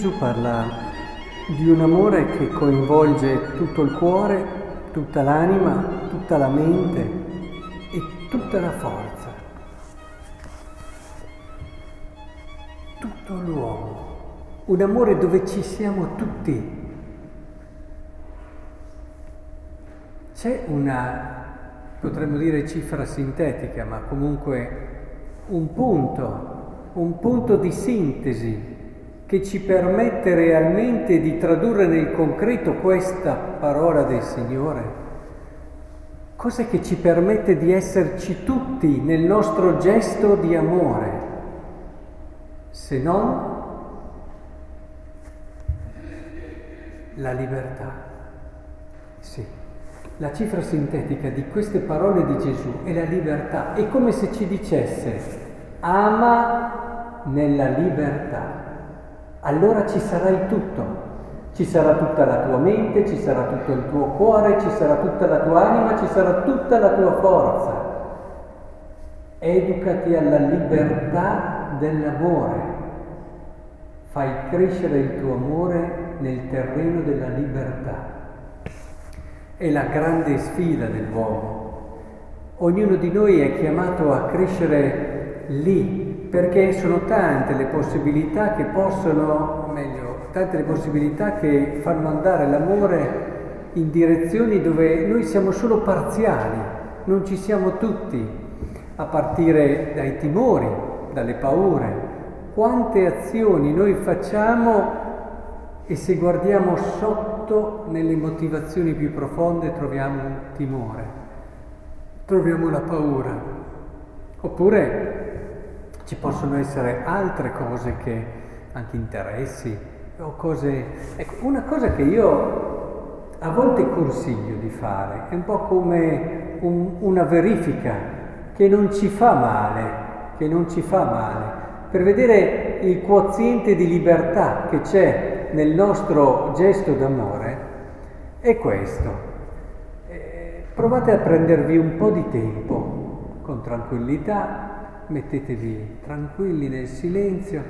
Gesù parla di un amore che coinvolge tutto il cuore, tutta l'anima, tutta la mente e tutta la forza. Tutto l'uomo. Un amore dove ci siamo tutti. C'è una, potremmo dire cifra sintetica, ma comunque un punto, un punto di sintesi che ci permette realmente di tradurre nel concreto questa parola del Signore? Cos'è che ci permette di esserci tutti nel nostro gesto di amore? Se non la libertà. Sì, la cifra sintetica di queste parole di Gesù è la libertà. È come se ci dicesse ama nella libertà allora ci sarai tutto. Ci sarà tutta la tua mente, ci sarà tutto il tuo cuore, ci sarà tutta la tua anima, ci sarà tutta la tua forza. Educati alla libertà dell'amore. Fai crescere il tuo amore nel terreno della libertà. È la grande sfida dell'uomo. Ognuno di noi è chiamato a crescere lì, perché sono tante le possibilità che possono, o meglio, tante le possibilità che fanno andare l'amore in direzioni dove noi siamo solo parziali, non ci siamo tutti, a partire dai timori, dalle paure. Quante azioni noi facciamo e se guardiamo sotto nelle motivazioni più profonde troviamo un timore, troviamo la paura. Oppure ci possono essere altre cose che, anche interessi o cose... Ecco, una cosa che io a volte consiglio di fare è un po' come un, una verifica che non ci fa male, che non ci fa male, per vedere il quoziente di libertà che c'è nel nostro gesto d'amore, è questo. Eh, provate a prendervi un po' di tempo, con tranquillità, mettetevi tranquilli nel silenzio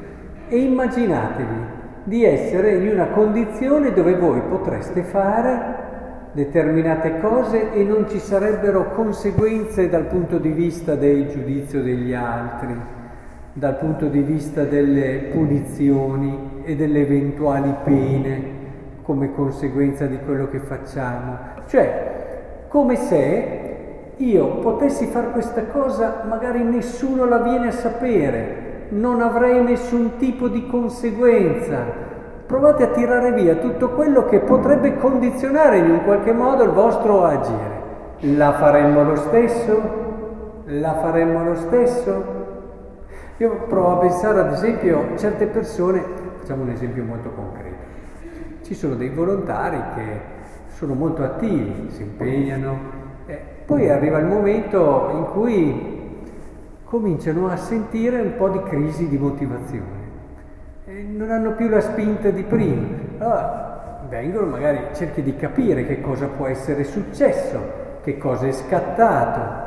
e immaginatevi di essere in una condizione dove voi potreste fare determinate cose e non ci sarebbero conseguenze dal punto di vista del giudizio degli altri, dal punto di vista delle punizioni e delle eventuali pene come conseguenza di quello che facciamo. Cioè, come se io potessi fare questa cosa, magari nessuno la viene a sapere, non avrei nessun tipo di conseguenza. Provate a tirare via tutto quello che potrebbe condizionare in un qualche modo il vostro agire. La faremmo lo stesso? La faremmo lo stesso? Io provo a pensare ad esempio certe persone, facciamo un esempio molto concreto, ci sono dei volontari che sono molto attivi, si impegnano, poi arriva il momento in cui cominciano a sentire un po' di crisi di motivazione. E non hanno più la spinta di prima. Allora vengono, magari cerchi di capire che cosa può essere successo, che cosa è scattato.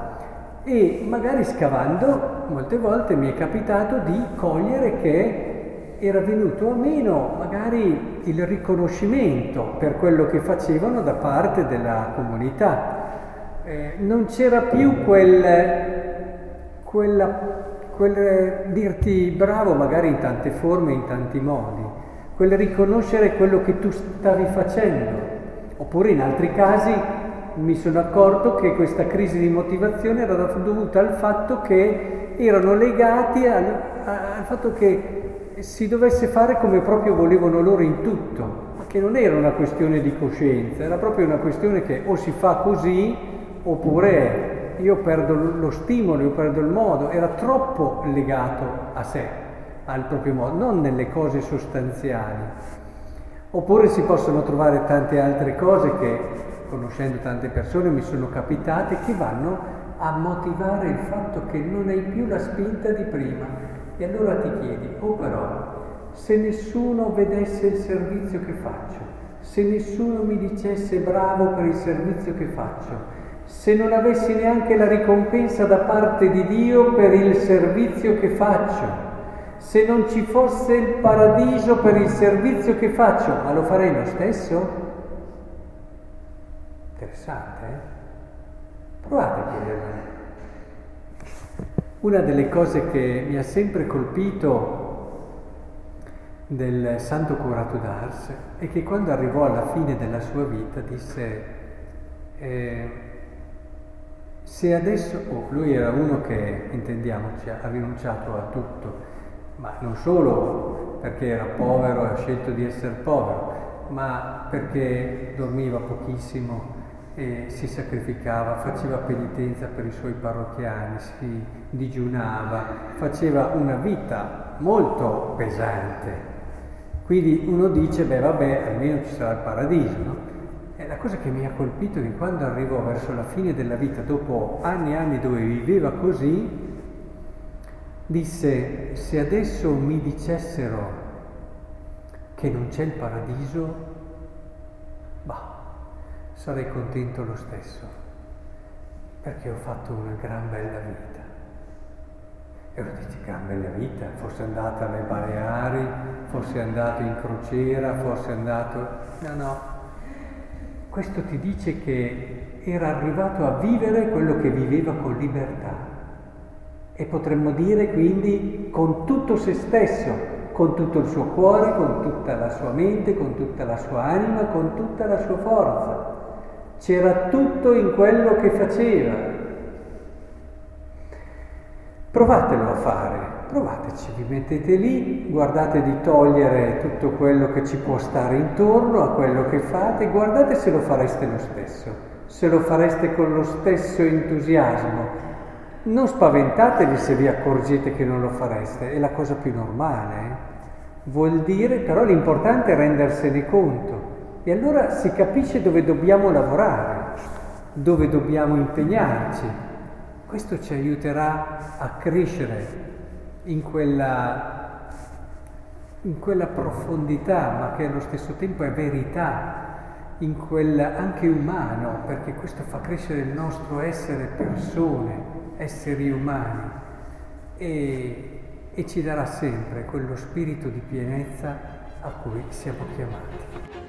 E magari scavando, molte volte mi è capitato di cogliere che era venuto a meno magari il riconoscimento per quello che facevano da parte della comunità eh, non c'era più quel, quella, quel dirti bravo magari in tante forme, in tanti modi, quel riconoscere quello che tu stavi facendo. Oppure in altri casi mi sono accorto che questa crisi di motivazione era dovuta al fatto che erano legati al, al fatto che si dovesse fare come proprio volevano loro in tutto, che non era una questione di coscienza, era proprio una questione che o si fa così oppure io perdo lo stimolo, io perdo il modo, era troppo legato a sé, al proprio modo, non nelle cose sostanziali. Oppure si possono trovare tante altre cose che, conoscendo tante persone, mi sono capitate, che vanno a motivare il fatto che non hai più la spinta di prima. E allora ti chiedi, oh però, se nessuno vedesse il servizio che faccio, se nessuno mi dicesse bravo per il servizio che faccio, se non avessi neanche la ricompensa da parte di Dio per il servizio che faccio, Se non ci fosse il paradiso per il servizio che faccio, ma lo farei lo stesso? Interessante, eh? Provate a chiedermelo. Una delle cose che mi ha sempre colpito del santo curato d'Ars è che quando arrivò alla fine della sua vita disse eh, se adesso, oh, lui era uno che, intendiamoci, ha rinunciato a tutto, ma non solo perché era povero e ha scelto di essere povero, ma perché dormiva pochissimo e si sacrificava, faceva penitenza per i suoi parrocchiani, si digiunava, faceva una vita molto pesante. Quindi uno dice, beh vabbè, almeno ci sarà il paradiso, no? E la cosa che mi ha colpito è che quando arrivò verso la fine della vita, dopo anni e anni dove viveva così, disse, se adesso mi dicessero che non c'è il paradiso, bah, sarei contento lo stesso, perché ho fatto una gran bella vita. E uno dice, gran bella vita, fosse andato alle Baleari, fosse andato in crociera, fosse andato... No, no, questo ti dice che era arrivato a vivere quello che viveva con libertà. E potremmo dire quindi con tutto se stesso, con tutto il suo cuore, con tutta la sua mente, con tutta la sua anima, con tutta la sua forza. C'era tutto in quello che faceva, Provatelo a fare, provateci, vi mettete lì, guardate di togliere tutto quello che ci può stare intorno a quello che fate, guardate se lo fareste lo stesso, se lo fareste con lo stesso entusiasmo. Non spaventatevi se vi accorgete che non lo fareste, è la cosa più normale. Eh? Vuol dire, però l'importante è rendersene conto e allora si capisce dove dobbiamo lavorare, dove dobbiamo impegnarci. Questo ci aiuterà a crescere in quella, in quella profondità, ma che allo stesso tempo è verità, in quel anche umano, perché questo fa crescere il nostro essere persone, esseri umani, e, e ci darà sempre quello spirito di pienezza a cui siamo chiamati.